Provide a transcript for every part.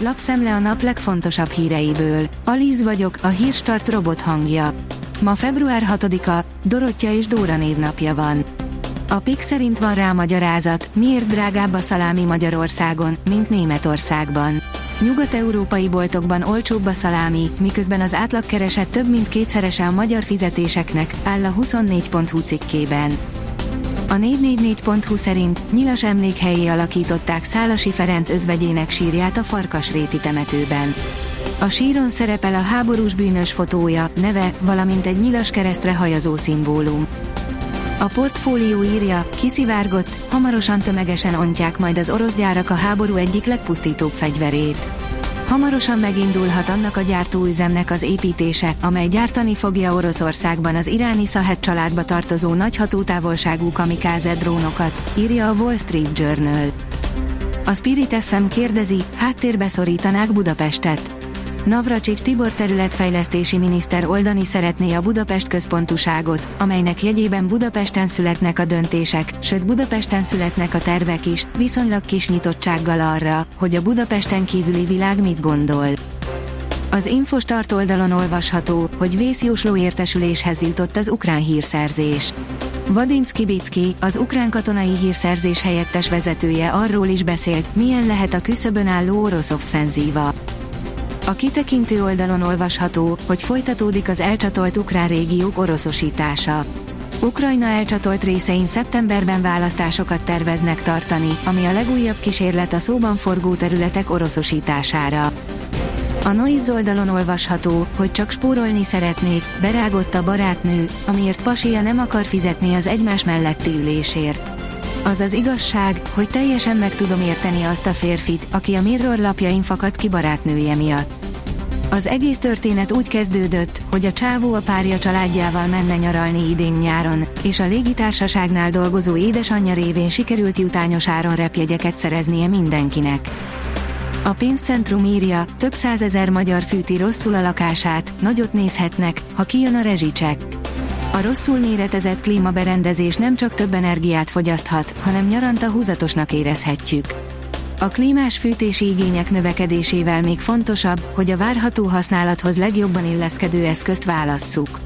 lapszemle a nap legfontosabb híreiből. Alíz vagyok, a hírstart robot hangja. Ma február 6-a, Dorottya és Dóra névnapja van. A PIK szerint van rá magyarázat, miért drágább a szalámi Magyarországon, mint Németországban. Nyugat-európai boltokban olcsóbb a szalámi, miközben az átlagkereset több mint kétszerese a magyar fizetéseknek, áll a 24.hu cikkében. A 444.hu szerint nyilas emlékhelyé alakították Szálasi Ferenc özvegyének sírját a Farkasréti temetőben. A síron szerepel a háborús bűnös fotója, neve, valamint egy nyilas keresztre hajazó szimbólum. A portfólió írja, kiszivárgott, hamarosan tömegesen ontják majd az orosz gyárak a háború egyik legpusztítóbb fegyverét. Hamarosan megindulhat annak a gyártóüzemnek az építése, amely gyártani fogja Oroszországban az iráni Szahet családba tartozó nagy hatótávolságú kamikáze drónokat, írja a Wall Street Journal. A Spirit FM kérdezi, háttérbe szorítanák Budapestet. Navracsics Tibor területfejlesztési miniszter oldani szeretné a Budapest központuságot, amelynek jegyében Budapesten születnek a döntések, sőt Budapesten születnek a tervek is, viszonylag kis nyitottsággal arra, hogy a Budapesten kívüli világ mit gondol. Az Infostart oldalon olvasható, hogy vészjósló értesüléshez jutott az ukrán hírszerzés. Vadim Skibicki, az ukrán katonai hírszerzés helyettes vezetője arról is beszélt, milyen lehet a küszöbön álló orosz offenzíva. A kitekintő oldalon olvasható, hogy folytatódik az elcsatolt ukrán régiók oroszosítása. Ukrajna elcsatolt részein szeptemberben választásokat terveznek tartani, ami a legújabb kísérlet a szóban forgó területek oroszosítására. A Noiz oldalon olvasható, hogy csak spórolni szeretnék, berágott a barátnő, amiért pasia nem akar fizetni az egymás melletti ülésért. Az az igazság, hogy teljesen meg tudom érteni azt a férfit, aki a Mirror lapjain fakadt ki barátnője miatt. Az egész történet úgy kezdődött, hogy a csávó a párja családjával menne nyaralni idén nyáron, és a légitársaságnál dolgozó édesanyja révén sikerült jutányos áron repjegyeket szereznie mindenkinek. A pénzcentrum írja, több százezer magyar fűti rosszul a lakását, nagyot nézhetnek, ha kijön a rezsicsek. A rosszul méretezett klímaberendezés nem csak több energiát fogyaszthat, hanem nyaranta húzatosnak érezhetjük. A klímás fűtési igények növekedésével még fontosabb, hogy a várható használathoz legjobban illeszkedő eszközt válasszuk.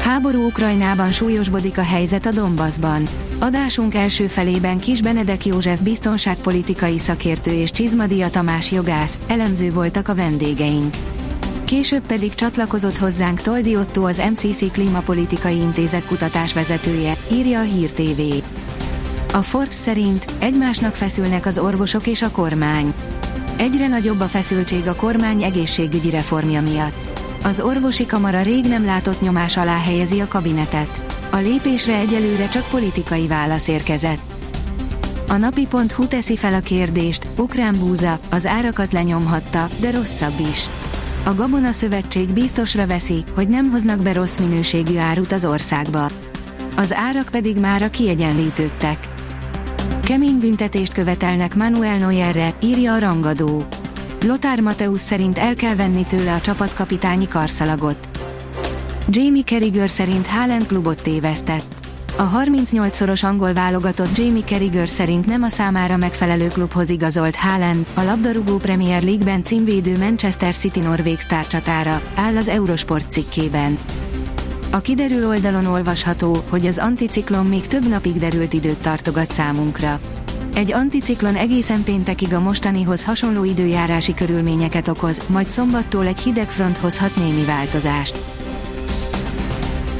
Háború Ukrajnában súlyosbodik a helyzet a Donbassban. Adásunk első felében Kis Benedek József biztonságpolitikai szakértő és Csizmadia Tamás jogász, elemző voltak a vendégeink. Később pedig csatlakozott hozzánk Toldi Otto az MCC Klímapolitikai Intézet kutatásvezetője, írja a Hír TV. A Forbes szerint egymásnak feszülnek az orvosok és a kormány. Egyre nagyobb a feszültség a kormány egészségügyi reformja miatt. Az orvosi kamara rég nem látott nyomás alá helyezi a kabinetet. A lépésre egyelőre csak politikai válasz érkezett. A napi.hu teszi fel a kérdést, ukrán búza, az árakat lenyomhatta, de rosszabb is. A Gabona Szövetség biztosra veszi, hogy nem hoznak be rossz minőségű árut az országba. Az árak pedig mára kiegyenlítődtek. Kemény büntetést követelnek Manuel Neuerre, írja a rangadó. Lothar Mateusz szerint el kell venni tőle a csapatkapitányi karszalagot. Jamie Carragher szerint Haaland klubot tévesztett. A 38-szoros angol válogatott Jamie Carragher szerint nem a számára megfelelő klubhoz igazolt Haaland, a labdarúgó Premier League-ben címvédő Manchester City norvég sztárcsatára, áll az Eurosport cikkében. A kiderül oldalon olvasható, hogy az anticiklon még több napig derült időt tartogat számunkra. Egy anticiklon egészen péntekig a mostanihoz hasonló időjárási körülményeket okoz, majd szombattól egy hideg front hozhat némi változást.